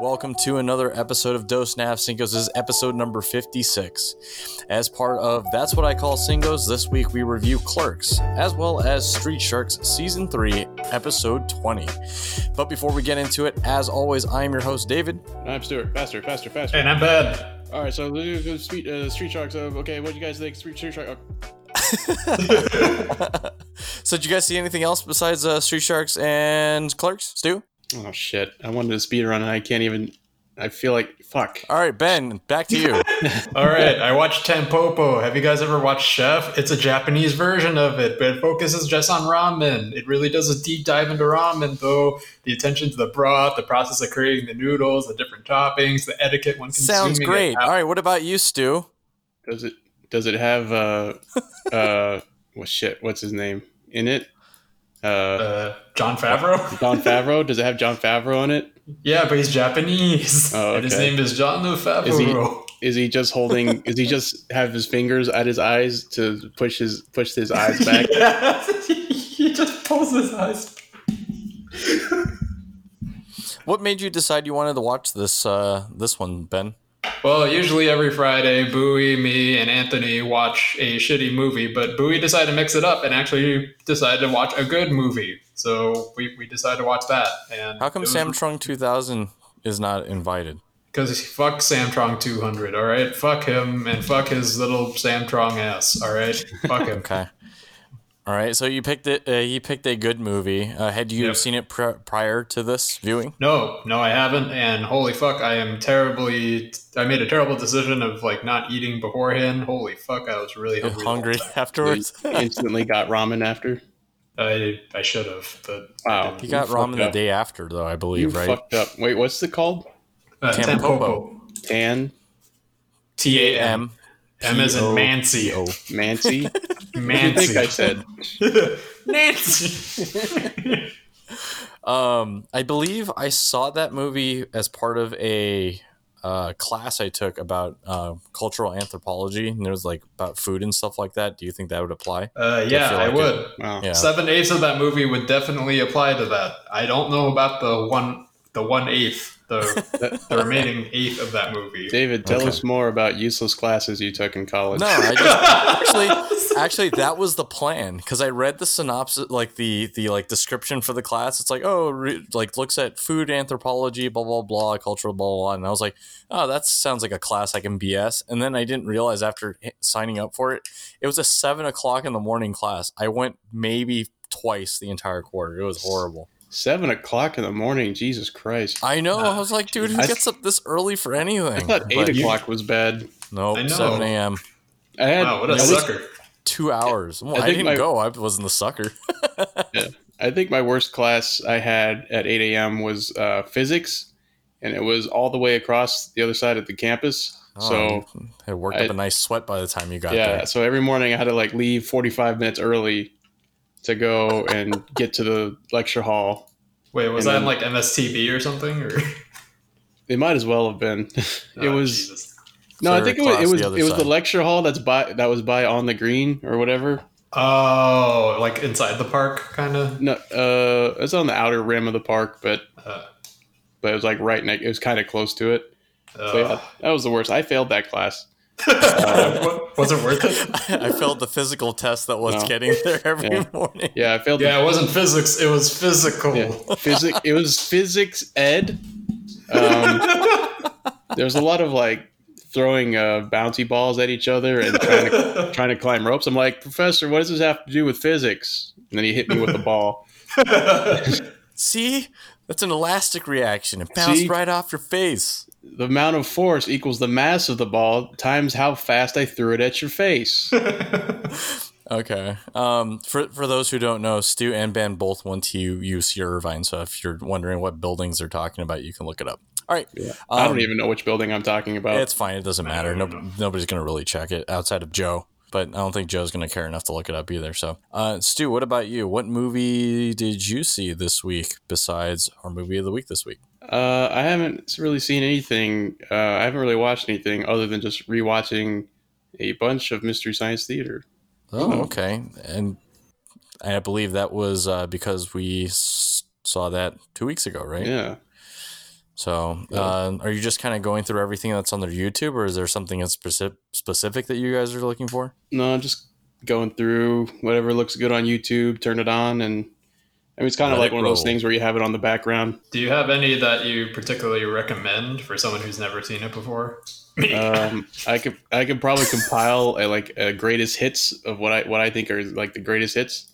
Welcome to another episode of Dos Nav Cinco's. This is episode number 56. As part of That's What I Call Singos, this week we review Clerks, as well as Street Sharks Season 3, Episode 20. But before we get into it, as always, I am your host, David. I'm Stuart. Faster, faster, faster. And I'm bad. All right, so the the Street, uh, street Sharks. Uh, okay, what do you guys think? Street, street Shark. Uh, so, did you guys see anything else besides uh, Street Sharks and Clerks, Stu? Oh shit! I wanted to speed run and I can't even. I feel like fuck. All right, Ben, back to you. All right, I watched Tampopo. Have you guys ever watched Chef? It's a Japanese version of it, but it focuses just on ramen. It really does a deep dive into ramen, though. The attention to the broth, the process of creating the noodles, the different toppings, the etiquette when consuming Sounds great. it. All right, what about you, Stu? Does it? Does it have uh uh what shit? What's his name in it? Uh, Uh, Jon Favreau? Jon Favreau. Does it have Jon Favreau in it? yeah, but he's Japanese. Oh, And his name is John Is Favreau. Is he just holding? is he just have his fingers at his eyes to push his push his eyes back? yeah, he just pulls his eyes. What made you decide you wanted to watch this uh, this one, Ben? Well, usually every Friday, Bowie, me, and Anthony watch a shitty movie, but Bowie decided to mix it up and actually decided to watch a good movie. So we, we decided to watch that. And How come Samtrong 2000 is not invited? Because fuck Samtrong 200, all right? Fuck him and fuck his little Samtrong ass, all right? Fuck him. Okay. All right. So you picked it. Uh, you picked a good movie. Uh, had you Yep. seen it pr- prior to this viewing? No, no, I haven't. And holy fuck, I am terribly. I made a terrible decision of like not eating beforehand. Holy fuck, I was really hungry. Hungry afterwards. Instantly got ramen after. I I should have, but I Wow. didn't. He got You ramen fucked the day after, though I You believe, right? fucked up. Wait, what's it called? Uh, Tampopo. Tampopo. Tan T A M. M. M as in Mancy. Oh, Mancy. What do you think I said? Nancy. Um, I believe I saw that movie as part of a uh, class I took about uh, cultural anthropology, and there was like about food and stuff like that. Do you think that would apply? Uh, yeah, feel I like would. Wow. Yeah. Seven eighths of that movie would definitely apply to that. I don't know about the one, the one eighth, the the remaining eighth of that movie. David, tell Okay. us more about useless classes you took in college. No, I just actually actually that was the plan because I read the synopsis, like the the like description for the class. It's like oh, re- like looks at food anthropology, blah blah blah, cultural blah blah, blah. and I was like, oh, that sounds like a class I can BS. And then I didn't realize after h- signing up for it, it was a seven o'clock in the morning class. I went maybe twice the entire quarter. It was horrible. Seven o'clock in the morning. Jesus Christ. I know. I was like, dude, who I- gets up this early for anything? I thought eight But o'clock was bad. Nope, I know. seven a.m. I had. Wow, what a I, was- sucker! Two hours. Well, I I, didn't my- go. I wasn't the sucker. I think my worst class I had at eight a.m. was uh, physics, and it was all the way across the other side of the campus. So Oh, it worked I- up a nice sweat by the time you got yeah, there. so every morning I had to like leave forty-five minutes early to go and get to the lecture hall. Wait, was And that then- like MSTB or something? Or It might as well have been. it Oh, was. Jesus. No, I think it was it was the it was the lecture hall that's by that was by on the green or whatever. Oh, like inside the park, kind of. No, uh, it's on the outer rim of the park, but Uh, but it was like right next. It was kind of close to it. uh, So yeah, that was the worst. I failed that class. Was it worth it? I failed the physical test that was No. getting there every Yeah. morning. Yeah, I failed. Yeah, it wasn't physics; it was physical. yeah. physics. It was physics ed. Um, there was a lot of like throwing uh, bouncy balls at each other and trying to trying to climb ropes. I'm like, Professor, what does this have to do with physics? And then he hit me with the ball. See? That's an elastic reaction. It bounced See? right off your face. The amount of force equals the mass of the ball times how fast I threw it at your face. Okay. Um, for for those who don't know, Stu and Ben both went to UC Irvine. So if you're wondering what buildings they're talking about, you can look it up. All right. Yeah. I don't Um, even know which building I'm talking about. It's fine. It doesn't matter. No, nobody's going to really check it outside of Joe. But I don't think Joe's going to care enough to look it up either. So, uh, Stu, what about you? What movie did you see this week besides our movie of the week this week? Uh, I haven't really seen anything. Uh, I haven't really watched anything other than just rewatching a bunch of Mystery Science Theater. Oh, Hmm. okay. And I believe that was uh, because we s- saw that two weeks ago, right? Yeah. So, Yeah. uh, are you just kind of going through everything that's on their YouTube, or is there something specific specific that you guys are looking for? No, just going through whatever looks good on YouTube, turn it on, and I mean it's kind of Let like it one of those things where you have it on the background. Do you have any that you particularly recommend for someone who's never seen it before? Um, I could I could probably compile a, like a greatest hits of what I what I think are like the greatest hits,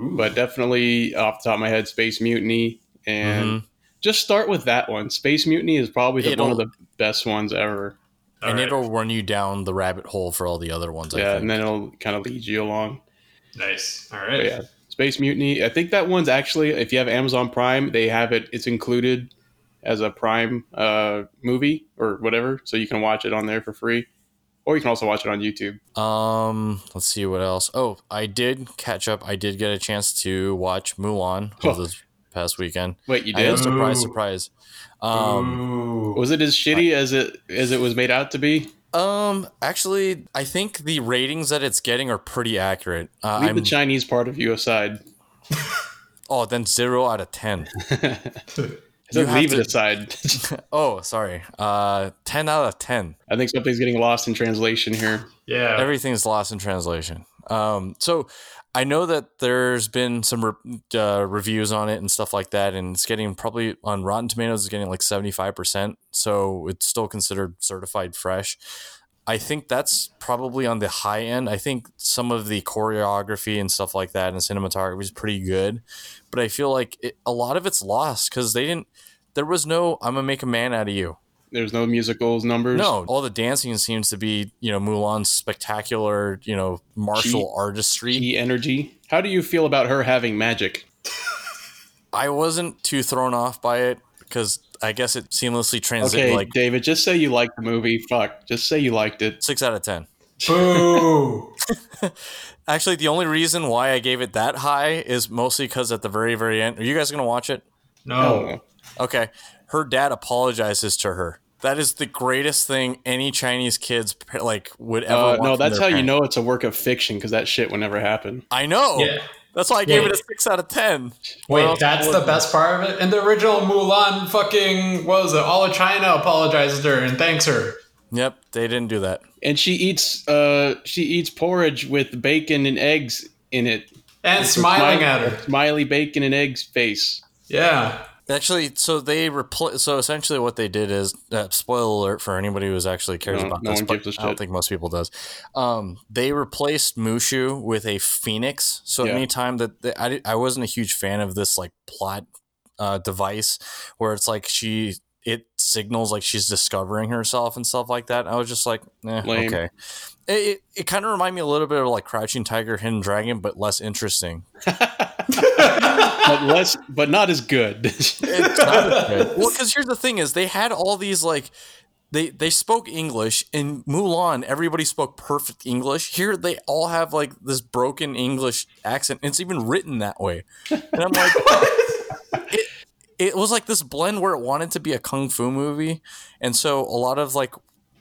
Ooh. but definitely off the top of my head, Space Mutiny, and Mhm. just start with that one. Space Mutiny is probably the, one of the best ones ever. All and right. it'll run you down the rabbit hole for all the other ones. I yeah, think. and then it'll kind of lead you along. nice. All right. But yeah, Space Mutiny. I think that one's actually, if you have Amazon Prime, they have it. It's included as a Prime uh, movie or whatever, so you can watch it on there for free, or you can also watch it on YouTube. Um, let's see what else. Oh, I did catch up. I did get a chance to watch Mulan Oh. over this past weekend. Wait, you I know, did? surprise, surprise. Um, Ooh. Was it as shitty as it as it was made out to be? Um, actually, I think the ratings that it's getting are pretty accurate. Uh, Leave I'm the Chinese part of you aside. oh, then zero out of ten. So You leave to- it aside. oh, sorry. Uh, ten out of ten. I think something's getting lost in translation here. yeah. Everything's lost in translation. Um, so I know that there's been some re- uh, reviews on it and stuff like that, and it's getting probably on Rotten Tomatoes is getting like 75%. So it's still considered certified fresh. I think that's probably on the high end. I think some of the choreography and stuff like that and cinematography is pretty good, but I feel like it, a lot of it's lost because they didn't. There was no "I'm gonna make a man out of you." There's no musicals numbers. No, all the dancing seems to be, you know, Mulan's spectacular, you know, martial Chi- artistry. Chi energy. How do you feel about her having magic? I wasn't too thrown off by it because I guess it seamlessly transited Okay, like David, just say you liked the movie. Fuck, just say you liked it. six out of ten. Boo. Actually, the only reason why I gave it that high is mostly because at the very, very end, are you guys gonna watch it? No. Okay, her dad apologizes to her. That is the greatest thing any Chinese kids like would ever. Uh, want no, that's their how you know it's a work of fiction because that shit would never happen. I know. Yeah. That's why I gave Yeah. it a six out of ten. Wait, Well, that's the best part of it. In the original Mulan, fucking what was it? All of China apologizes to her and thanks her. Yep, they didn't do that. And she eats, uh, she eats porridge with bacon and eggs in it. And It's smiling smiley- at her. Smiley bacon and eggs face. Yeah. Actually, so they repl- So essentially, what they did is, uh, spoiler alert for anybody who's actually cares No- about no this, one but gives a I don't think most people does. Um, they replaced Mushu with a phoenix. So Yeah. anytime that that- I, I wasn't a huge fan of this like plot uh, device where it's like she it signals like she's discovering herself and stuff like that. I was just like, eh, okay. It, it, it kind of reminded me a little bit of like Crouching Tiger, Hidden Dragon, but less interesting. but less, but not as good. It's not as good. Well, because here's the thing: is they had all these like they they spoke English in Mulan. Everybody spoke perfect English. Here they all have like this broken English accent. It's even written that way, and I'm like, it, it was like this blend where it wanted to be a kung fu movie, and so a lot of like.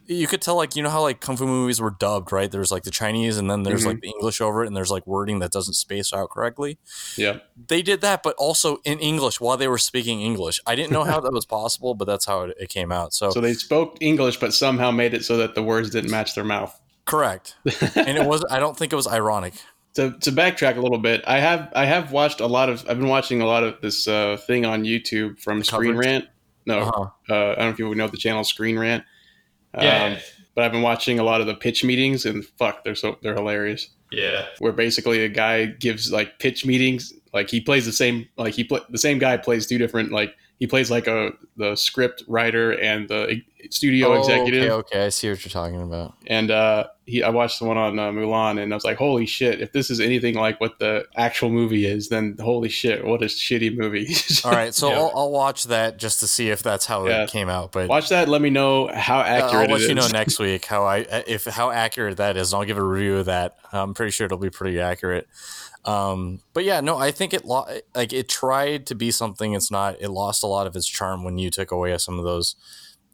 You could tell, like, you know how, like, kung fu movies were dubbed, right? There's, like, the Chinese, and then there's, Mhm. like, the English over it, and there's, like, wording that doesn't space out correctly yeah. they did that, but also in English while they were speaking English. I didn't know how that was possible, but that's how it, it came out. So, So they spoke English, but somehow made it so that the words didn't match their mouth. correct. and it was. I don't think it was ironic. to, to backtrack a little bit, I have I have watched a lot of I've been watching a lot of this uh, thing on YouTube from Screen coverage? Rant. No, Uh-huh. uh, I don't know if you would know the channel Screen Rant. Yeah. Um, but I've been watching a lot of the pitch meetings, and fuck, they're so they're hilarious. Yeah. Where basically a guy gives like pitch meetings, like he plays the same like he play the same guy plays two different like he plays like a the script writer and the studio Oh, executive. Okay, okay, I see what you're talking about. And uh, he, I watched the one on uh, Mulan, and I was like, "Holy shit! If this is anything like what the actual movie is, then holy shit, what a shitty movie!" All right, so Yeah. I'll, I'll watch that just to see if that's how Yeah. it came out. But watch that. Let me know how uh, accurate I'll let you know next week how I if how accurate that is, and I'll give a review of that. I'm pretty sure it'll be pretty accurate. Um, but yeah, no, I think it lo- like it tried to be something it's not. It lost a lot of its charm when you took away some of those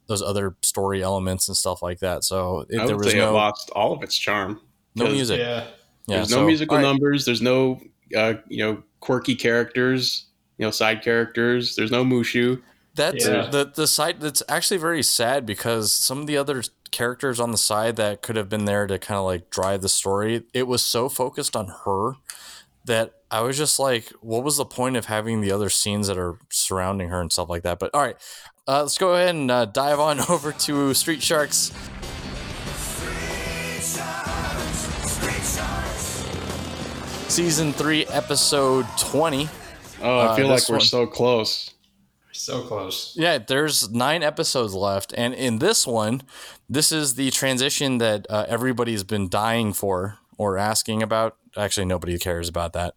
those other story elements and stuff like that. So it, I there would was say it lost all of its charm. no 'cause music. Yeah. Yeah, There's so- no musical all right. numbers. There's no uh, you know quirky characters. You know side characters. There's no Mushu. That's Yeah. the the side that's actually very sad because some of the other characters on the side that could have been there to kind of like drive the story, it was so focused on her that I was just like, what was the point of having the other scenes that are surrounding her and stuff like that? But all right, uh, let's go ahead and uh, dive on over to Street Sharks. Season 3, Episode 20. Oh, I Uh, feel like we're one- so close. So close. Yeah, there's nine episodes left, and in this one, this is the transition that uh, everybody's been dying for or asking about. Actually, nobody cares about that.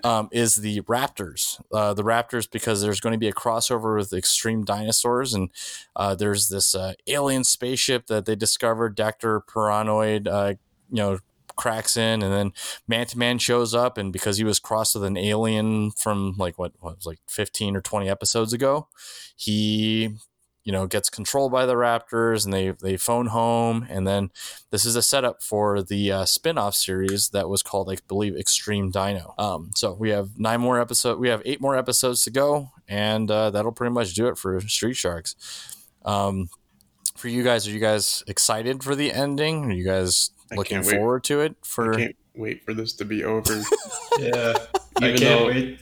um, is the Raptors? Uh, the Raptors because there's going to be a crossover with Extreme Dinosaurs, and uh, there's this uh, alien spaceship that they discovered. Doctor Paranoid, uh, you know. Cracks in, and then Manta Man shows up, and because he was crossed with an alien from like what, what was like fifteen or twenty episodes ago, he you know gets controlled by the raptors and they they phone home and then this is a setup for the uh, spin-off series that was called i believe extreme dino um, so we have nine more episodes we have eight more episodes to go and uh, that'll pretty much do it for street sharks um, for you guys are you guys excited for the ending are you guys I looking forward to it for I can't wait for this to be over. Yeah. I can't though- wait.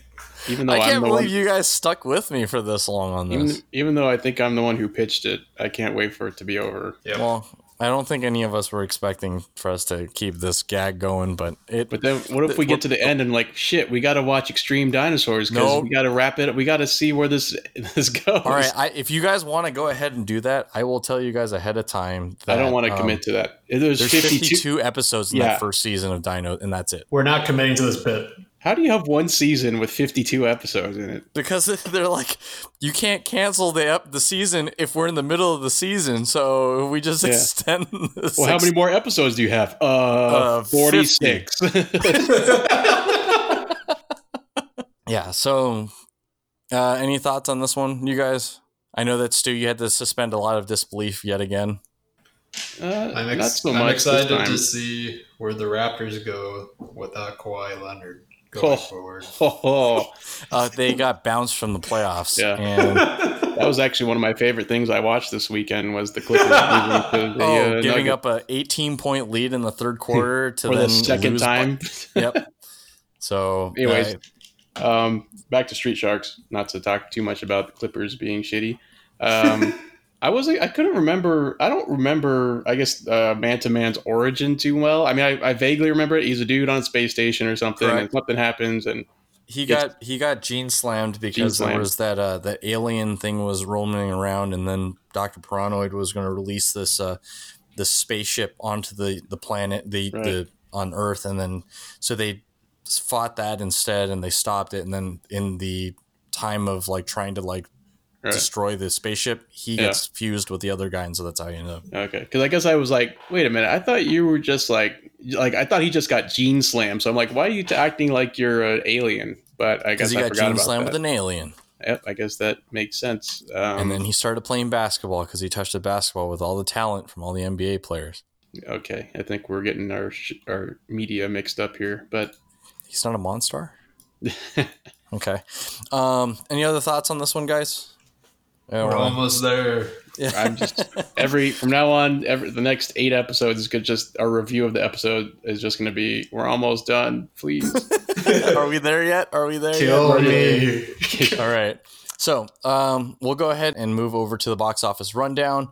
Even though i can't the believe one, you guys stuck with me for this long on this even, even though I think I'm the one who pitched it, I can't wait for it to be over. Yep. Well, I don't think any of us were expecting for us to keep this gag going, but it. But then, what if we get to the end and like, shit, we got to watch Extreme Dinosaurs because No. we got to wrap it. up. We got to see where this this goes. all right, I, if you guys want to go ahead and do that, I will tell you guys ahead of time. That, I don't want to um, commit to that. There's, There's 52. 52, episodes in Yeah. that first season of Dino, and that's it. We're not committing to this bit. How do you have one season with 52 episodes in it? Because they're like, you can't cancel the ep- the season if we're in the middle of the season, so we just Yeah. extend. The Well, how many more episodes do you have? Uh, Uh, 46. Yeah. So, uh, any thoughts on this one, you guys? I know that Stu, you had to suspend a lot of disbelief yet again. uh, I'm, ex- so I'm excited to see where the Raptors go without Kawhi Leonard going Oh. forward. Oh, Uh, they got bounced from the playoffs. Yeah. And that was actually one of my favorite things I watched this weekend was the Clippers the, oh, uh, giving Nuggets up a 18 point lead in the third quarter to the second lose by- time. yep. So, Anyways, uh, Um, back to Street Sharks. Not to talk too much about the Clippers being shitty. Um, I was I couldn't remember. I don't remember. I guess uh, Manta Man's origin too well. I mean, I, I vaguely remember it. He's a dude on a space station or something, and something happens, and he got he got gene slammed because Gene there was that uh, that alien thing was roaming around, and then Doctor Paranoid was going to release this uh, this spaceship onto the the planet the Right. the on Earth, and then so they fought that instead, and they stopped it, and then in the time of like trying to like right. destroy the spaceship, he Yeah. gets fused with the other guy, and so that's how you know. Okay, because I guess I was like, wait a minute. I thought you were just like, like I thought he just got gene slammed. So I'm like, why are you t- acting like you're an alien? But I guess he I got forgot gene slammed that. with an alien. Yep, I guess that makes sense. Um, and then he started playing basketball because he touched the basketball with all the talent from all the NBA players. okay, I think we're getting our sh- our media mixed up here, but He's not a monster. okay. Um, any other thoughts on this one, guys? Yeah, We're well, almost there. yeah. I'm just every from now on, every the next eight episodes is good. Just our review of the episode is just going to be we're almost done. Please, Are we there yet? Are we there Kill yet? me. All right. So um, we'll go ahead and move over to the box office rundown.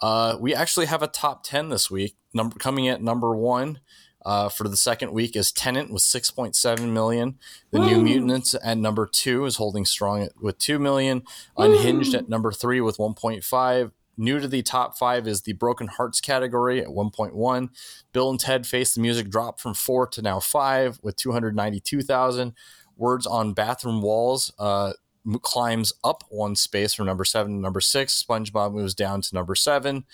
Uh, we actually have a top 10 this week. Number coming at number one uh, for the second week is Tenet with 6.7 million. The New Mutants at number two is holding strong at, with 2 million. Unhinged at number three with 1.5. New to the top five is the Broken Hearts Gallery at 1.1. Bill and Ted Face the Music dropped from four to now five with 292,000. Words on Bathroom Walls uh, climbs up one space from number seven to number six. SpongeBob moves down to number seven.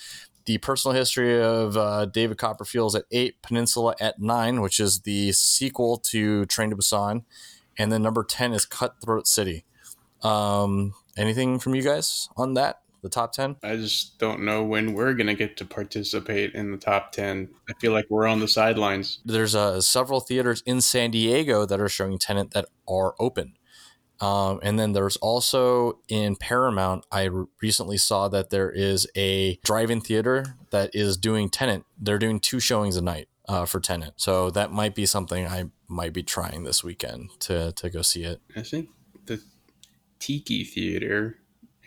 The personal history of uh, David Copperfield is at eight. Peninsula at nine, which is the sequel to Train to Busan. And then number 10 is Cutthroat City. Um, anything from you guys on that? The top 10? I just don't know when we're going to get to participate in the top ten. I feel like we're on the sidelines. There's uh, several theaters in San Diego that are showing Tenet that are open. Um, and then there's also in Paramount, I re- recently saw that there is a drive-in theater that is doing Tenet. They're doing two showings a night uh, for Tenet, so that might be something I might be trying this weekend to to go see it. I think the Tiki Theater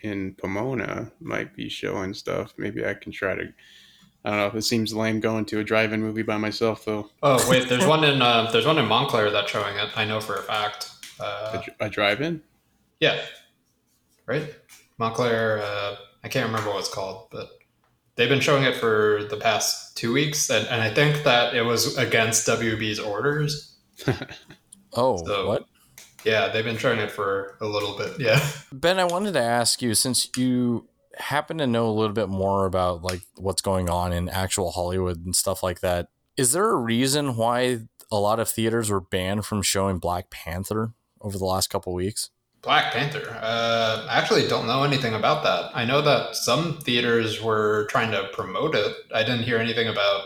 in Pomona might be showing stuff. Maybe I can try to. I don't know. If it seems lame going to a drive-in movie by myself, though. Oh wait, there's one in uh, there's one in Montclair that's showing it. I know for a fact. Uh, A, a drive-in. yeah, right. Montclair. Uh, I can't remember what it's called, but they've been showing it for the past two weeks, and, and I think that it was against WB's orders. Oh, So- what? Yeah, they've been showing it for a little bit. Yeah. Ben, I wanted to ask you since you happen to know a little bit more about like what's going on in actual Hollywood and stuff like that. Is there a reason why a lot of theaters were banned from showing Black Panther over the last couple weeks? Black Panther. Uh, I actually don't know anything about that. I know that some theaters were trying to promote it. I didn't hear anything about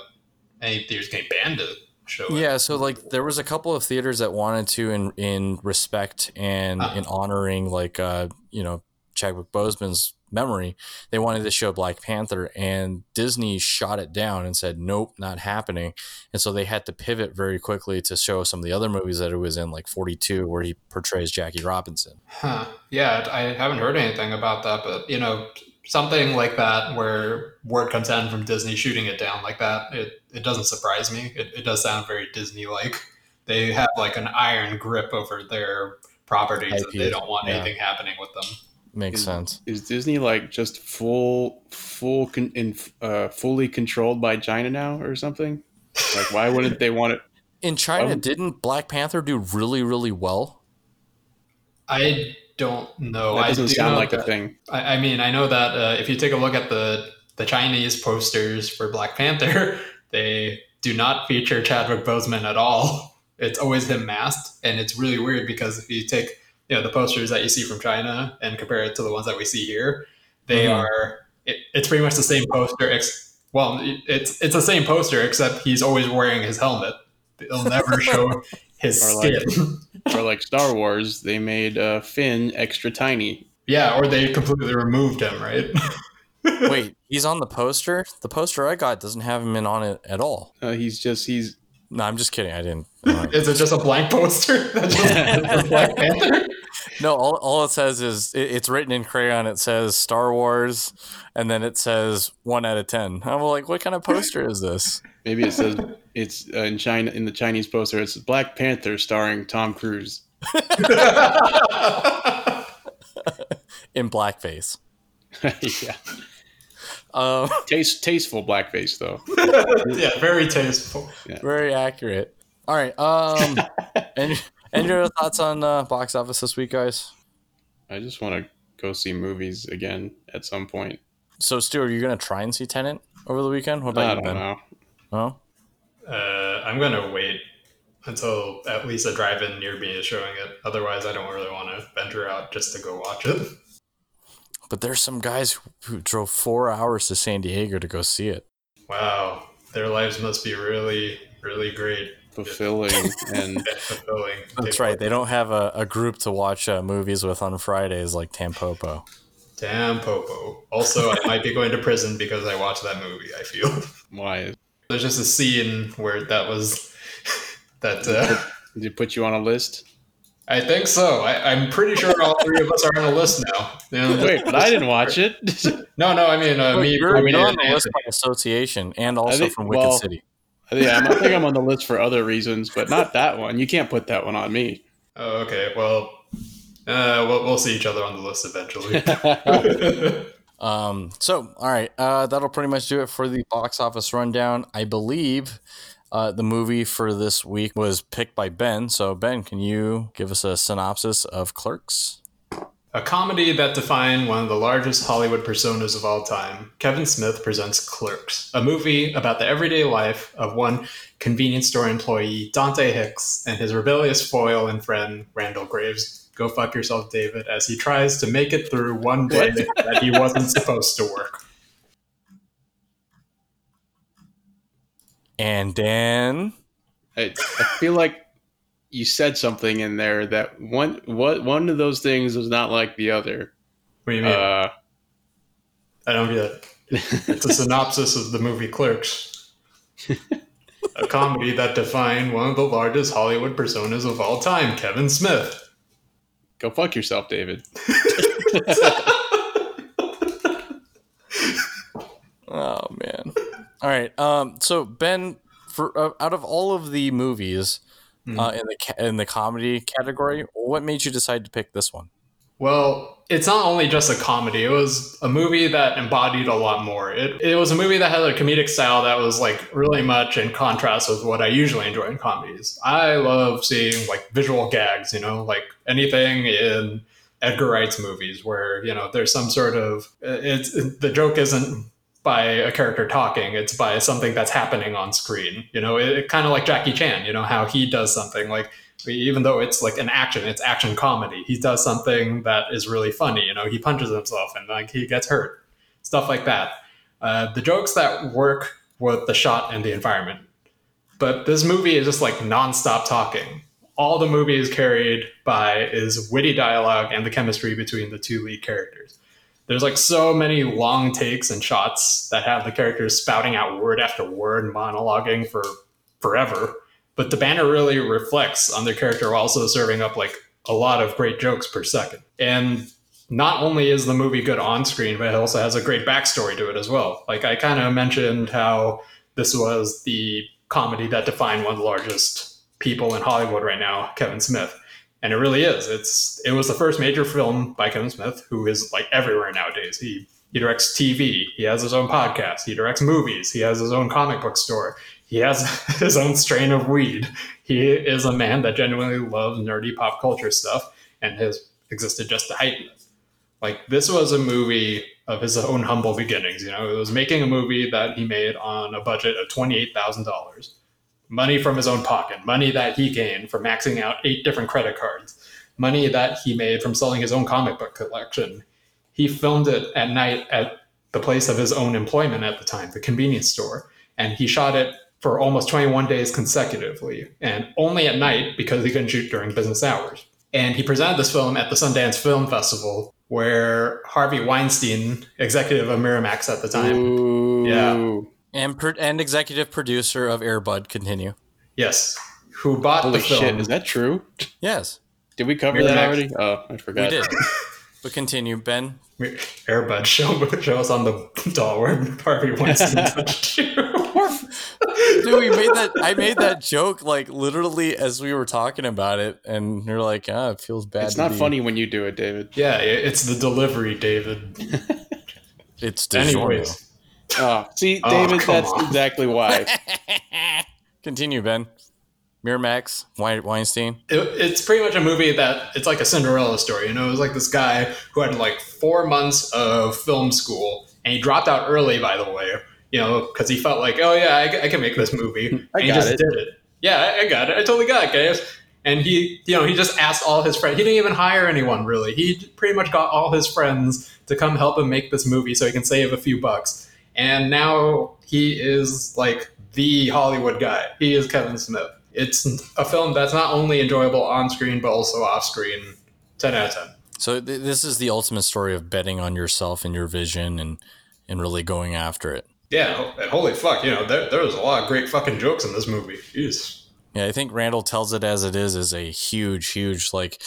any theaters getting banned to show it. Yeah, so like there was a couple of theaters that wanted to in in respect and Ah. in honoring like uh, you know, Chadwick Boseman's memory, they wanted to show Black Panther and Disney shot it down and said nope, not happening. And so they had to pivot very quickly to show some of the other movies that it was in like 42 where he portrays Jackie Robinson. Huh. Yeah, I haven't heard anything about that, but you know, something like that where word comes down from Disney shooting it down like that, it, it doesn't surprise me. It, it does sound very Disney like. They have like an iron grip over their properties and they don't want yeah. anything happening with them. Makes Is- sense. Is Disney like just full, full, con- in, uh, fully controlled by China now, or something? Like, why wouldn't they want it? In China, Um, didn't Black Panther do really, really well? I don't know. That I doesn't do sound know like a thing. I, I mean, I know that uh, if you take a look at the the Chinese posters for Black Panther, they do not feature Chadwick Boseman at all. It's always him masked, and it's really weird because if you take you know the posters that you see from China and compare it to the ones that we see here, they Mhm. are it, it's pretty much the same poster. Ex- well, it- it's it's the same poster except he's always wearing his helmet. It'll never show his Or like- skin. Or like Star Wars, they made uh, Finn extra tiny. yeah, or they completely removed him, right? Wait, he's on the poster? The poster I got doesn't have him in on it at all. Uh, he's just he's No, I'm just kidding. I didn't. uh, Is it just a blank poster? That just says Black Panther? No, all, all it says is it, it's written in crayon. It says Star Wars, and then it says one out of ten. I'm like, what kind of poster is this? maybe it says it's uh, in China in the Chinese poster. It's Black Panther starring Tom Cruise. In blackface. yeah, Um, taste tasteful blackface though. yeah, very tasteful. very accurate. All right. Um, and and your thoughts on uh, box office this week, guys? I just want to go see movies again at some point. So, Stu, are you gonna try and see Tenet over the weekend? What about I you, don't Ben? know. Oh, Uh, I'm gonna wait until at least a drive-in near me is showing it. Otherwise, I don't really want to venture out just to go watch it. but there's some guys who, who drove four hours to San Diego to go see it. Wow, their lives must be really, really great Fulfilling and and fulfilling. That's right. They don't have a, a group to watch uh, movies with on Fridays like Tampopo. Tampopo. Also, I might be going to prison because I watched that movie. I feel why there's just a scene where that was that. Uh, did it put you on a list? I think so. I, I'm pretty sure all three of us are on a list now. You know, Wait, but I didn't watch it. No, no. I mean, uh, Look, me. you're, me you're on the list by association and also think- from Wicked well- City. Yeah, I think I'm on the list for other reasons, but not that one. You can't put that one on me. Oh, okay. Well, uh, we'll, we'll see each other on the list eventually. Um, so, all right, uh, that'll pretty much do it for the box office rundown. I believe uh, the movie for this week was picked by Ben. So, Ben, can you give us a synopsis of Clerks? A comedy that defined one of the largest Hollywood personas of all time, Kevin Smith presents Clerks, a movie about the everyday life of one convenience store employee, Dante Hicks, and his rebellious foil and friend, Randall Graves. Go fuck yourself, David, as he tries to make it through one day that he wasn't supposed to work. And Dan. I, I feel like you said something in there that one what one of those things was not like the other. What do you mean? Uh, I don't get it. It's a synopsis of the movie Clerks. a comedy that defined one of the largest Hollywood personas of all time, Kevin Smith. go fuck yourself, David. Oh man. All right. Um. So Ben, for uh, out of all of the movies Hmm. uh, in the in the comedy category, what made you decide to pick this one? Well, it's not only just a comedy. It was a movie that embodied a lot more. It, it was a movie that had a comedic style that was like really much in contrast with what I usually enjoy in comedies. I love seeing like visual gags, you know, like anything in Edgar Wright's movies where, you know, there's some sort of it's the joke isn't by a character talking, it's by something that's happening on screen. You know, it, it kind of like Jackie Chan, you know, how he does something like even though it's like an action, it's action comedy. He does something that is really funny. You know, he punches himself and like he gets hurt, stuff like that. Uh, the jokes that work with the shot and the environment. But this movie is just like nonstop talking. All the movie is carried by is witty dialogue and the chemistry between the two lead characters. There's like so many long takes and shots that have the characters spouting out word after word, monologuing for forever but the banner really reflects on their character while also serving up like a lot of great jokes per second. And not only is the movie good on screen, but it also has a great backstory to it as well. Like I kind of mentioned how this was the comedy that defined one of the largest people in Hollywood right now, Kevin Smith. And it really is. It's it was the first major film by Kevin Smith, who is like everywhere nowadays. He he directs TV, he has his own podcast, he directs movies, he has his own comic book store, he has his own strain of weed. He is a man that genuinely loves nerdy pop culture stuff and has existed just to heighten it. Like this was a movie of his own humble beginnings. You know, it was making a movie that he made on a budget of twenty eight thousand dollars, money from his own pocket, money that he gained from maxing out eight different credit cards, money that he made from selling his own comic book collection. He filmed it at night at the place of his own employment at the time, the convenience store, and he shot it for almost 21 days consecutively, and only at night because he couldn't shoot during business hours. And he presented this film at the Sundance Film Festival, where Harvey Weinstein, executive of Miramax at the time, Ooh. Yeah. And pro- and executive producer of Airbud. Continue. yes, who bought Holy the film. shit! Is that true? Yes, Did we cover Miramax. that already? Oh, I forgot. we did. but continue, Ben. Airbud show, show us on the doll where Harvey Weinstein touched you. Dude, we made that. I made that joke like literally as we were talking about it, and you're like, "Ah, it feels bad." It's not be- funny when you do it, David. yeah, it's the delivery, David. It's DiGiorno. Anyways, Oh, see, Oh, David, come that's on. exactly why. Continue, Ben. Miramax, Weinstein. it, it's pretty much a movie that it's like a Cinderella story. You know, it was like this guy who had like four months of film school, and he dropped out early, by the way. You know, because he felt like, oh yeah, I, I can make this movie. I and he got just it. did it. Yeah, I, I got it. I totally got it, guys. And he, you know, he just asked all his friends. He didn't even hire anyone really. He pretty much got all his friends to come help him make this movie so he can save a few bucks. And now he is like the Hollywood guy. He is Kevin Smith. It's a film that's not only enjoyable on screen but also off screen. Ten out of ten. So th- this is the ultimate story of betting on yourself and your vision, and and really going after it. Yeah, and holy fuck, you know, there, there was a lot of great fucking jokes in this movie. Jeez. Yeah, I think Randall tells it as it is is a huge, huge like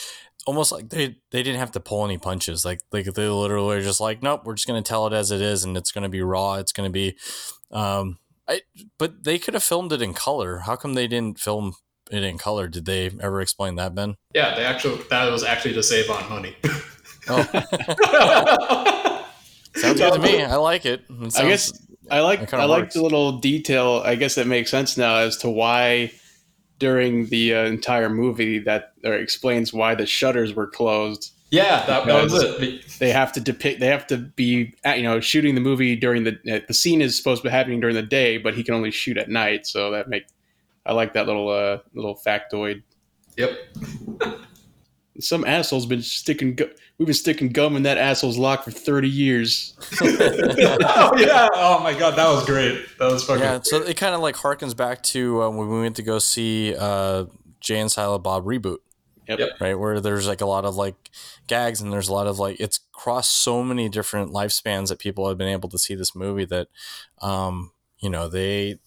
almost like they they didn't have to pull any punches. Like like they literally were just like, nope, we're just gonna tell it as it is, and it's gonna be raw. It's gonna be, um, I. But they could have filmed it in color. How come they didn't film it in color? Did they ever explain that, Ben? Yeah, they actually that was actually to save on money. Oh, sounds good to me. I like it. It I guess I like kinda I like the little detail. I guess that makes sense now as to why during the uh, entire movie that or explains why the shutters were closed. yeah, that, that was it. They have to depict. They have to be you know shooting the movie during the uh, the scene is supposed to be happening during the day, but he can only shoot at night. So that make I like that little uh, little factoid. Yep. Some asshole's been sticking. Gu- we've been sticking gum in that asshole's lock for thirty years. oh yeah. Oh my god, that was great. That was fucking. yeah. So it kind of like harkens back to uh, when we went to go see uh, Jay and Silent Bob reboot. Yep. Yep. Right, where there's like a lot of like gags and there's a lot of like it's crossed so many different lifespans that people have been able to see this movie that, um, you know, they,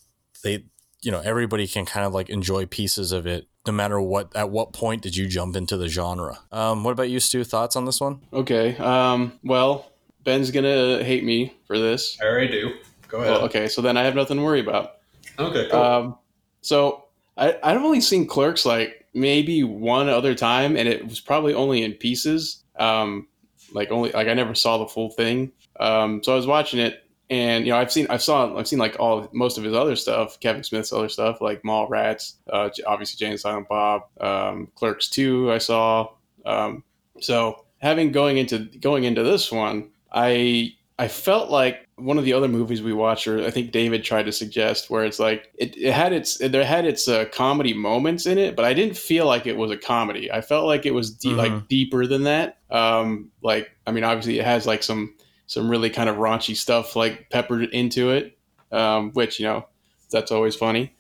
they, you know, everybody can kind of like enjoy pieces of it, no matter what. At what point did you jump into the genre? Um, what about you, Stu? Thoughts on this one? Okay. Um, well, Ben's gonna hate me for this. I already do. Go ahead. Well, okay, so then I have nothing to worry about. Okay, cool. Um, so I I've only seen Clerks like maybe one other time, and it was probably only in pieces. Um, like only like I never saw the full thing. Um, so I was watching it, and you know I've seen I've saw I've seen like all most of his other stuff, Kevin Smith's other stuff like Mallrats, uh, obviously Jay and Silent Bob, um, Clerks two I saw. Um, so having going into going into this one, I I felt like one of the other movies we watched, or I think David tried to suggest, where it's like it, it had its there had its uh, comedy moments in it, but I didn't feel like it was a comedy. I felt like it was de- Mhm. like deeper than that. Um, like I mean, obviously it has like some some really kind of raunchy stuff like peppered into it, um, which you know that's always funny.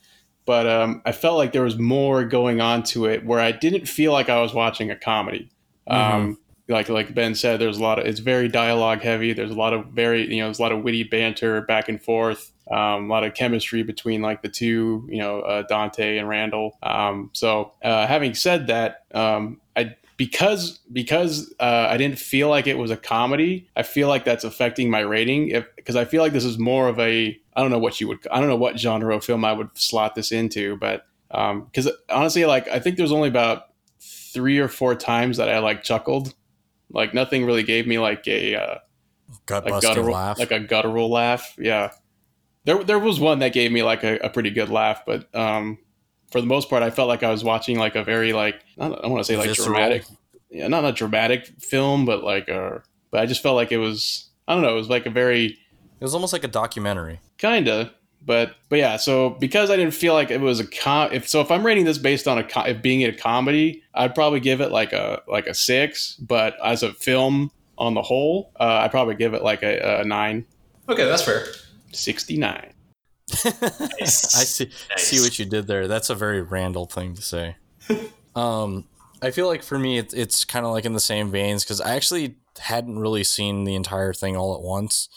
But um, I felt like there was more going on to it, where I didn't feel like I was watching a comedy. Um, like like Ben said, there's a lot of it's very dialogue heavy. There's a lot of very you know there's a lot of witty banter back and forth. Um, a lot of chemistry between like the two you know uh, Dante and Randall. Um, so uh, having said that, um, I because because uh, I didn't feel like it was a comedy. I feel like that's affecting my rating if because I feel like this is more of a I don't know what you would I don't know what genre of film I would slot this into, but because honestly, like I think there's only about three or four times that I like chuckled. Like nothing really gave me like a uh, Gut like guttural laugh. like a guttural laugh. Yeah, there there was one that gave me like a, a pretty good laugh, but um, for the most part, I felt like I was watching like a very like I don't, want to say like Visceral. dramatic, yeah, not a dramatic film, but like a. But I just felt like it was I don't know, it was like a very it was almost like a documentary. kinda but but yeah so because i didn't feel like it was a com if so if i'm rating this based on a co- if being a comedy i'd probably give it like a like a six but as a film on the whole uh, i'd probably give it like a, a 9 okay, that's fair. 69 I see see what you did there. That's a very Randall thing to say. um, I feel like for me, it, it's kind of like in the same veins because I actually hadn't really seen the entire thing all at once.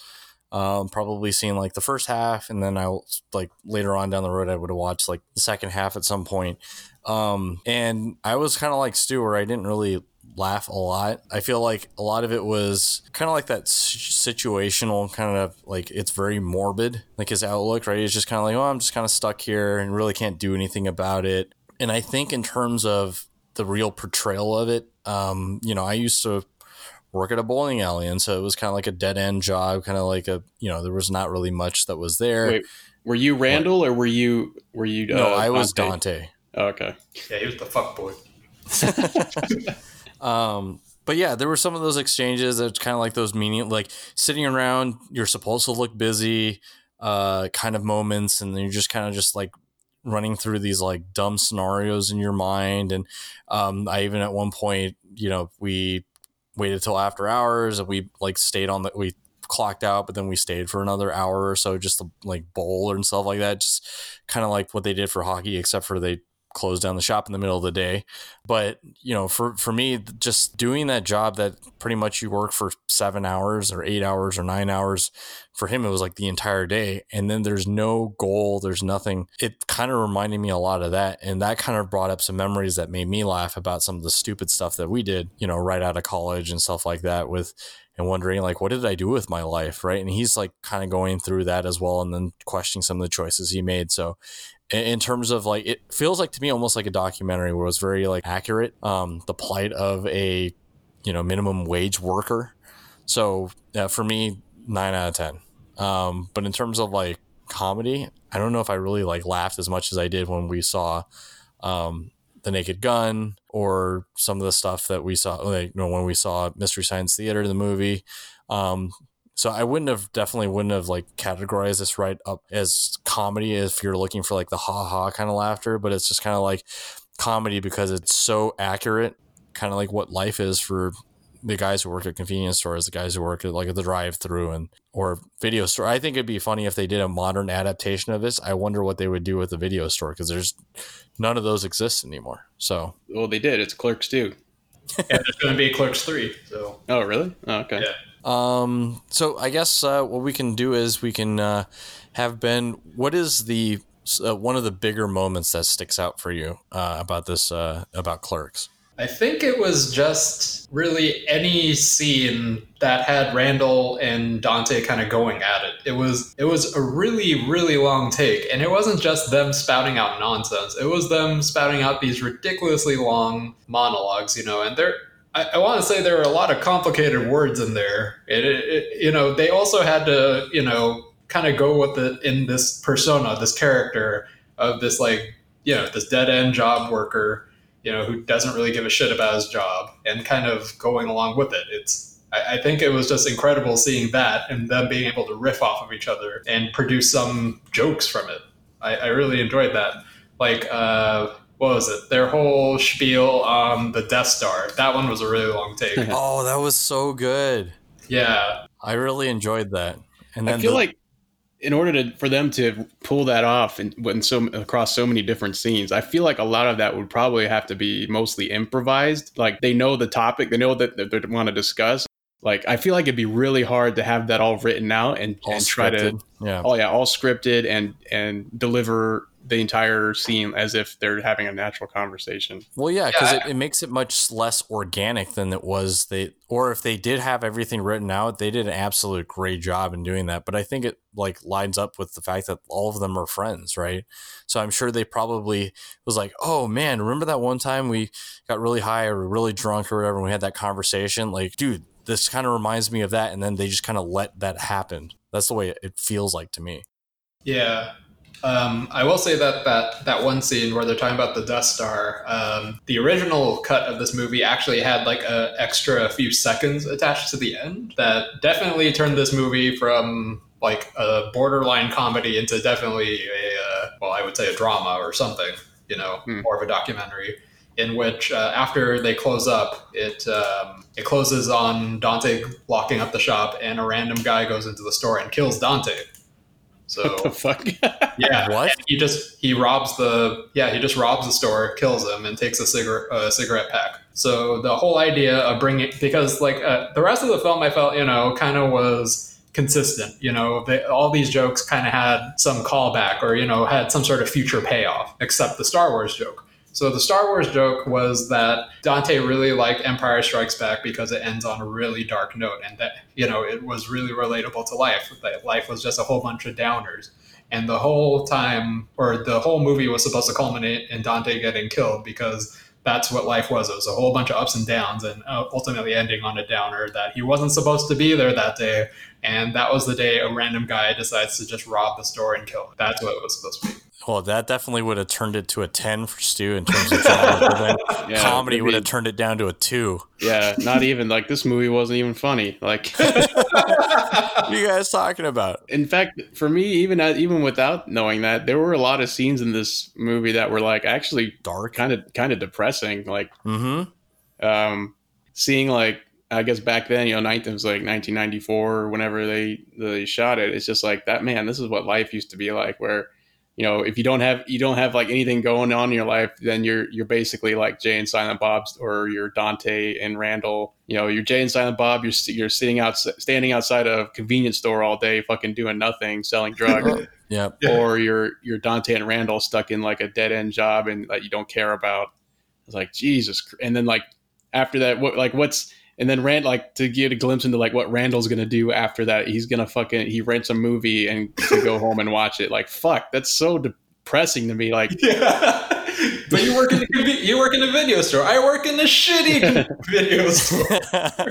Um, probably seen like the first half, and then I was like later on down the road, I would have watched like the second half at some point. Um, and I was kind of like Stu, where I didn't really laugh a lot. I feel like a lot of it was kind of like that situational kind of like it's very morbid, like his outlook, right? He's just kind of like, oh, I'm just kind of stuck here and really can't do anything about it. And I think in terms of the real portrayal of it, um, you know, I used to work at a bowling alley, and so it was kind of like a dead end job, kind of like a, you know, there was not really much that was there. wait were you randall or were you were you uh, no, I was Dante? Dante. Oh, okay Yeah, he was the fuck boy. Um, but yeah, there were some of those exchanges that's kind of like those meaning, like sitting around, you're supposed to look busy, uh, kind of moments, and then you're just kind of just like running through these like dumb scenarios in your mind. And um, I even at one point, you know, we waited till after hours and we like stayed on the we clocked out, but then we stayed for another hour or so just to like bowl and stuff like that. Just kind of like what they did for hockey, except for they closed down the shop in the middle of the day. But you know, for for me, just doing that job that pretty much you work for seven hours or eight hours or nine hours. For him, it was like the entire day, and then there's no goal, there's nothing. It kind of reminded me a lot of that, and that kind of brought up some memories that made me laugh about some of the stupid stuff that we did, you know, right out of college and stuff like that. With and wondering like, what did I do with my life, right? And he's like kind of going through that as well, and then questioning some of the choices he made. So in- terms of like it feels like to me almost like a documentary where it was very like accurate um the plight of a you know minimum wage worker. So yeah, for me nine out of ten. Um but in terms of like comedy i don't know if i really like laughed as much as i did when we saw um the naked gun or some of the stuff that we saw like you know when we saw mystery science theater the movie. Um so I wouldn't have definitely wouldn't have like categorized this right up as comedy if you're looking for like the ha ha kind of laughter, but it's just kind of like comedy because it's so accurate, kind of like what life is for the guys who work at convenience stores, the guys who work at like at the drive-through and or video store. I think it'd be funny if they did a modern adaptation of this. I wonder what they would do with the video store because there's none of those exist anymore. So Well, they did. It's Clerks too. and there's going to be Clerks three. So Oh, really? Oh, okay. Yeah. Um, so I guess uh, what we can do is we can uh, have Ben. What is the uh, one of the bigger moments that sticks out for you uh, about this uh, about Clerks? I think it was just really any scene that had Randall and Dante kind of going at it. It was it was a really really long take, and it wasn't just them spouting out nonsense. It was them spouting out these ridiculously long monologues, you know. And there, I, I want to say there were a lot of complicated words in there. It, it you know, they also had to, you know, kind of go with it in this persona, this character of this like, you know, this dead end job worker you know, who doesn't really give a shit about his job and kind of going along with it. It's I, I think it was just incredible seeing that and them being able to riff off of each other and produce some jokes from it. I, I really enjoyed that. Like uh what was it? Their whole spiel on the Death Star. That one was a really long take. Oh, that was so good. yeah. I really enjoyed that. And then I feel the- like in order to for them to pull that off and when so across so many different scenes, I feel like a lot of that would probably have to be mostly improvised. Like they know the topic, they know that they want to discuss. Like I feel like it'd be really hard to have that all written out and, all and try to yeah. oh yeah, all scripted and and deliver the entire scene as if they're having a natural conversation. Well, yeah, because Yeah, it, it makes it much less organic than it was. They or if they did have everything written out, they did an absolute great job in doing that. But I think it like lines up with the fact that all of them are friends, right? So I'm sure they probably was like, "Oh man, remember that one time we got really high or really drunk or whatever, and we had that conversation? Like, dude, this kind of reminds me of that." And then they just kind of let that happen. That's the way it feels like to me. Yeah. Um, I will say that, that that one scene where they're talking about the Death Star, um, the original cut of this movie actually had like a extra few seconds attached to the end that definitely turned this movie from like a borderline comedy into definitely a uh, well, I would say a drama or something, you know, Hmm. more of a documentary. In which, uh, after they close up, it um, it closes on Dante locking up the shop, and a random guy goes into the store and kills Dante. So What the fuck? yeah. What? And he just he robs the yeah he just robs the store, kills him, and takes a cigarette a cigarette pack. So the whole idea of bringing because like uh, the rest of the film, I felt you know kind of was consistent. You know, they, all these jokes kind of had some callback or you know had some sort of future payoff, except the Star Wars joke. So the Star Wars joke was that Dante really liked Empire Strikes Back because it ends on a really dark note, and that you know it was really relatable to life. That life was just a whole bunch of downers, and the whole time, or the whole movie was supposed to culminate in Dante getting killed because that's what life was. It was a whole bunch of ups and downs, and uh, ultimately ending on a downer that he wasn't supposed to be there that day, and that was the day a random guy decides to just rob the store and kill. Him. That's what it was supposed to be. Well, that definitely would have turned it to a ten for Stu in terms of Yeah, comedy it'd have turned it down to a two. Yeah, not even like this movie wasn't even funny. Like What are you guys talking about? in fact, for me, even even without knowing that, there were a lot of scenes in this movie that were like actually Dark. kind of kind of depressing. Like Mm-hmm. um, seeing like I guess back then, you know, ninth was like 1994 or whenever they they shot it. It's just like that. Man, this is what life used to be like. Where you know, if you don't have you don't have like anything going on in your life, then you're you're basically like Jay and Silent Bob's or you're Dante and Randall. You know, you're Jay and Silent Bob. You're you're sitting out standing outside a convenience store all day, fucking doing nothing, selling drugs. Yeah. Yeah. or you're you're Dante and Randall stuck in like a dead end job and that you don't care about. It's like Jesus, and then like after that, what like what's and then Rand like to get a glimpse into like what Randall's gonna do after that. He's gonna fucking he rents a movie and to go home and watch it. Like fuck, that's so depressing to me. Like Yeah. but you work in a conve- you work in a video store. I work in a shitty video store.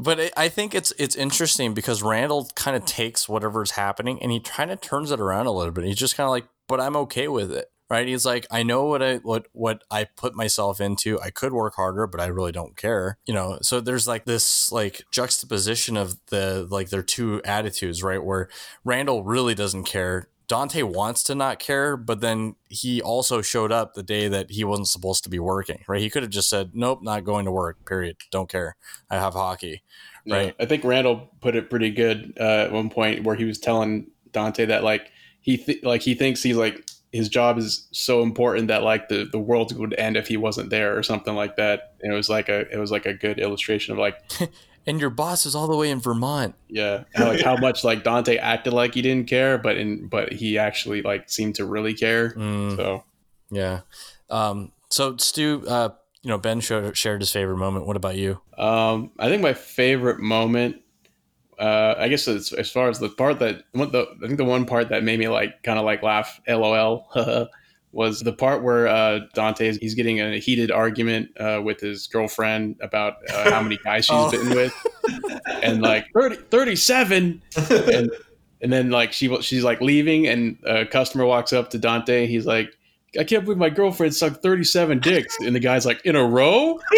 but I think it's it's interesting because Randall kind of takes whatever's happening and he kind of turns it around a little bit. He's just kind of like, "But I'm okay with it." Right? He's like, "I know what I what what I put myself into. I could work harder, but I really don't care." You know, so there's like this like juxtaposition of the like their two attitudes, right? Where Randall really doesn't care Dante wants to not care, but then he also showed up the day that he wasn't supposed to be working, right? He could have just said, "Nope, not going to work. Period. Don't care. I have hockey." Yeah, Right. I think Randall put it pretty good uh, at one point where he was telling Dante that like he th- like he thinks he's like his job is so important that like the the world would end if he wasn't there or something like that. And it was like a it was like a good illustration of like And your boss is all the way in Vermont. yeah how, like how much like Dante acted like he didn't care, but in but he actually like seemed to really care. Mm, So yeah. Um, so Stu, uh, you know, Ben showed, shared his favorite moment. What about you? Um, I think my favorite moment, uh, I guess as, as far as the part that what the I think the one part that made me like kind of like laugh, lol, was the part where uh, Dante is he's getting a heated argument uh, with his girlfriend about uh, how many guys she's Oh. been with, and like 30, 37 and and then like she she's like leaving, and a customer walks up to Dante. He's like. I can't believe my girlfriend sucked 37 dicks. And the guy's like, in a row?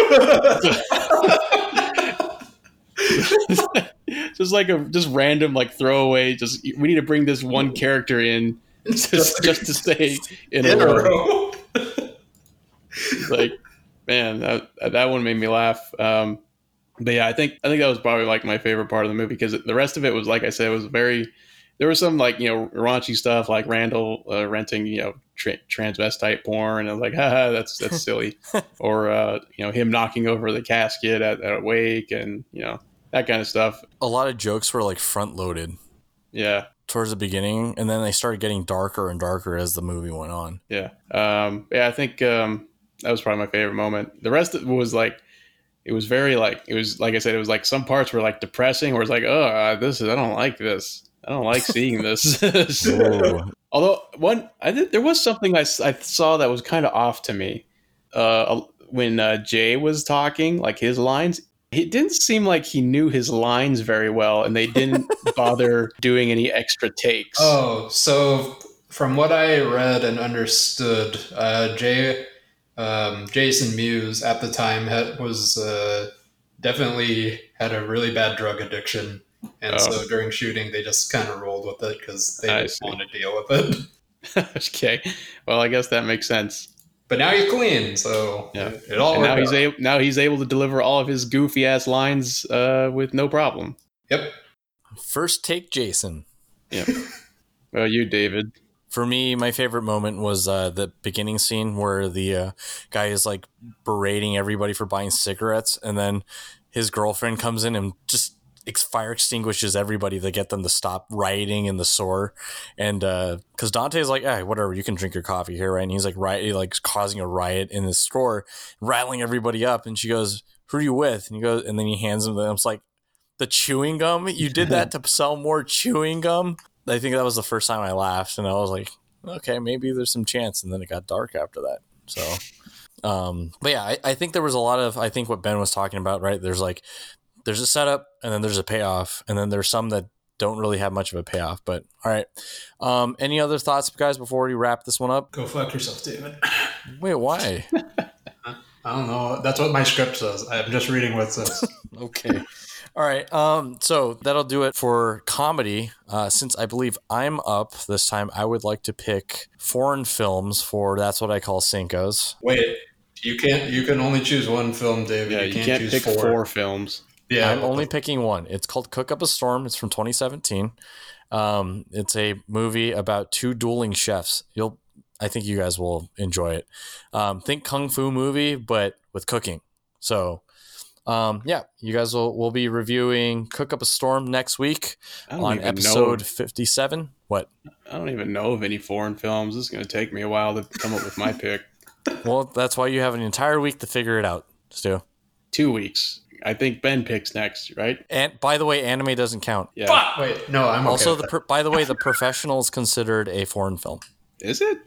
just like a just random like throwaway. Just we need to bring this one character in just, just to say in, In a a row. row. Like man, that that one made me laugh. Um, but yeah, I think I think that was probably like my favorite part of the movie because the rest of it was like I said, it was very. There was some like you know raunchy stuff like Randall uh, renting you know tra- transvestite porn and I was like haha that's that's silly or uh, you know him knocking over the casket at, at a wake and you know that kind of stuff A lot of jokes were like front loaded yeah towards the beginning, and then they started getting darker and darker as the movie went on. Yeah. Um, yeah, I think um, that was probably my favorite moment. The rest of it was like, it was very like, it was like I said, it was like some parts were like depressing, where it's like, oh, uh, this is, I don't like this. I don't like seeing this. Although one, I did, there was something I, I saw that was kind of off to me. Uh, when uh, Jay was talking, like his lines, it didn't seem like he knew his lines very well, and they didn't bother doing any extra takes. Oh, so from what I read and understood, uh, Jay, um, Jason Mewes at the time had, was uh, definitely had a really bad drug addiction, and Oh. so during shooting they just kind of rolled with it because they I didn't see. want to deal with it. okay. Well, I guess that makes sense. But now he's clean, so Yeah. it, it all and now he's able now he's able to deliver all of his goofy ass lines uh, with no problem. Yep. First take, Jason. Yeah. Well, you, David. For me, my favorite moment was uh, the beginning scene where the uh, guy is like berating everybody for buying cigarettes, and then his girlfriend comes in and just ex- fire extinguishes everybody to get them to stop rioting in the store. And because Dante's like, hey, whatever, you can drink your coffee here, right? And he's like, riot, like causing a riot in the store, rattling everybody up. And she goes, "Who are you with?" And he goes, and then he hands him the. It's like the chewing gum. You did that to sell more chewing gum. I think that was the first time I laughed, and I was like, okay, maybe there's some chance. And then it got dark after that. So, um, but yeah, I, I think there was a lot of, I think what Ben was talking about, right? There's like, there's a setup and then there's a payoff, and then there's some that don't really have much of a payoff. But all right. Um, any other thoughts, guys, before we wrap this one up? Go fuck yourself, David. Wait, why? I don't know. That's what my script says. I'm just reading what it says. okay. All right. Um, so that'll do it for comedy. Uh, since I believe I'm up this time, I would like to pick foreign films for that's what I call Cincos. Wait, you can't. You can only choose one film, David. Yeah, you can't, choose pick four. films. Yeah, I'm only picking one. It's called Cook Up a Storm. It's from 2017. Um, it's a movie about two dueling chefs. You'll, I think you guys will enjoy it. Um, think kung fu movie, but with cooking. So, um, yeah, you guys will will be reviewing Cook Up a Storm next week on episode know. 57. What? I don't even know of any foreign films. This is going to take me a while to come up with my pick. Well, that's why you have an entire week to figure it out, Stu. Two weeks. I think Ben picks next, right? And by the way, anime doesn't count. Yeah. Fuck! Wait, no, I'm okay Also, with the pro- by the way, the professional is considered a foreign film. Is it?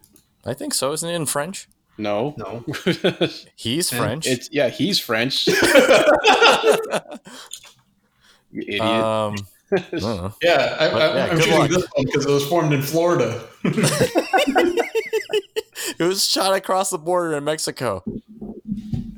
I think so, isn't it in French? No. No. He's And French. it's yeah, he's French. Idiot. um, I. Yeah, I, But, I, yeah, I'm good choosing luck. this one because it was formed in Florida. It was shot across the border in Mexico.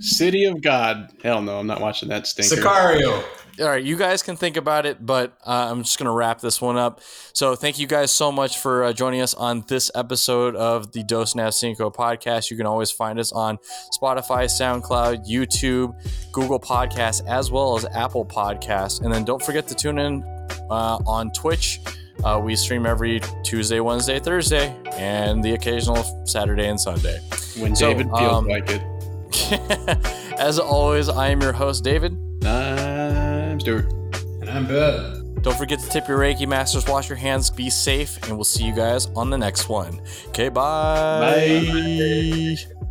City of God. Hell no, I'm not watching that stinker. Sicario. all right, you guys can think about it, but uh, I'm just going to wrap this one up. So, thank you guys so much for uh, joining us on this episode of the Dos Nav Cinco podcast. You can always find us on Spotify, SoundCloud, YouTube, Google Podcasts, as well as Apple Podcasts. And then don't forget to tune in uh, on Twitch. Uh, we stream every Tuesday, Wednesday, Thursday, and the occasional Saturday and Sunday. When So, David feels um, like it. As always, I am your host, David. I'm Stuart. And I'm Ben. Don't forget to tip your Reiki masters, wash your hands, be safe, and we'll see you guys on the next one. Okay, bye. Bye.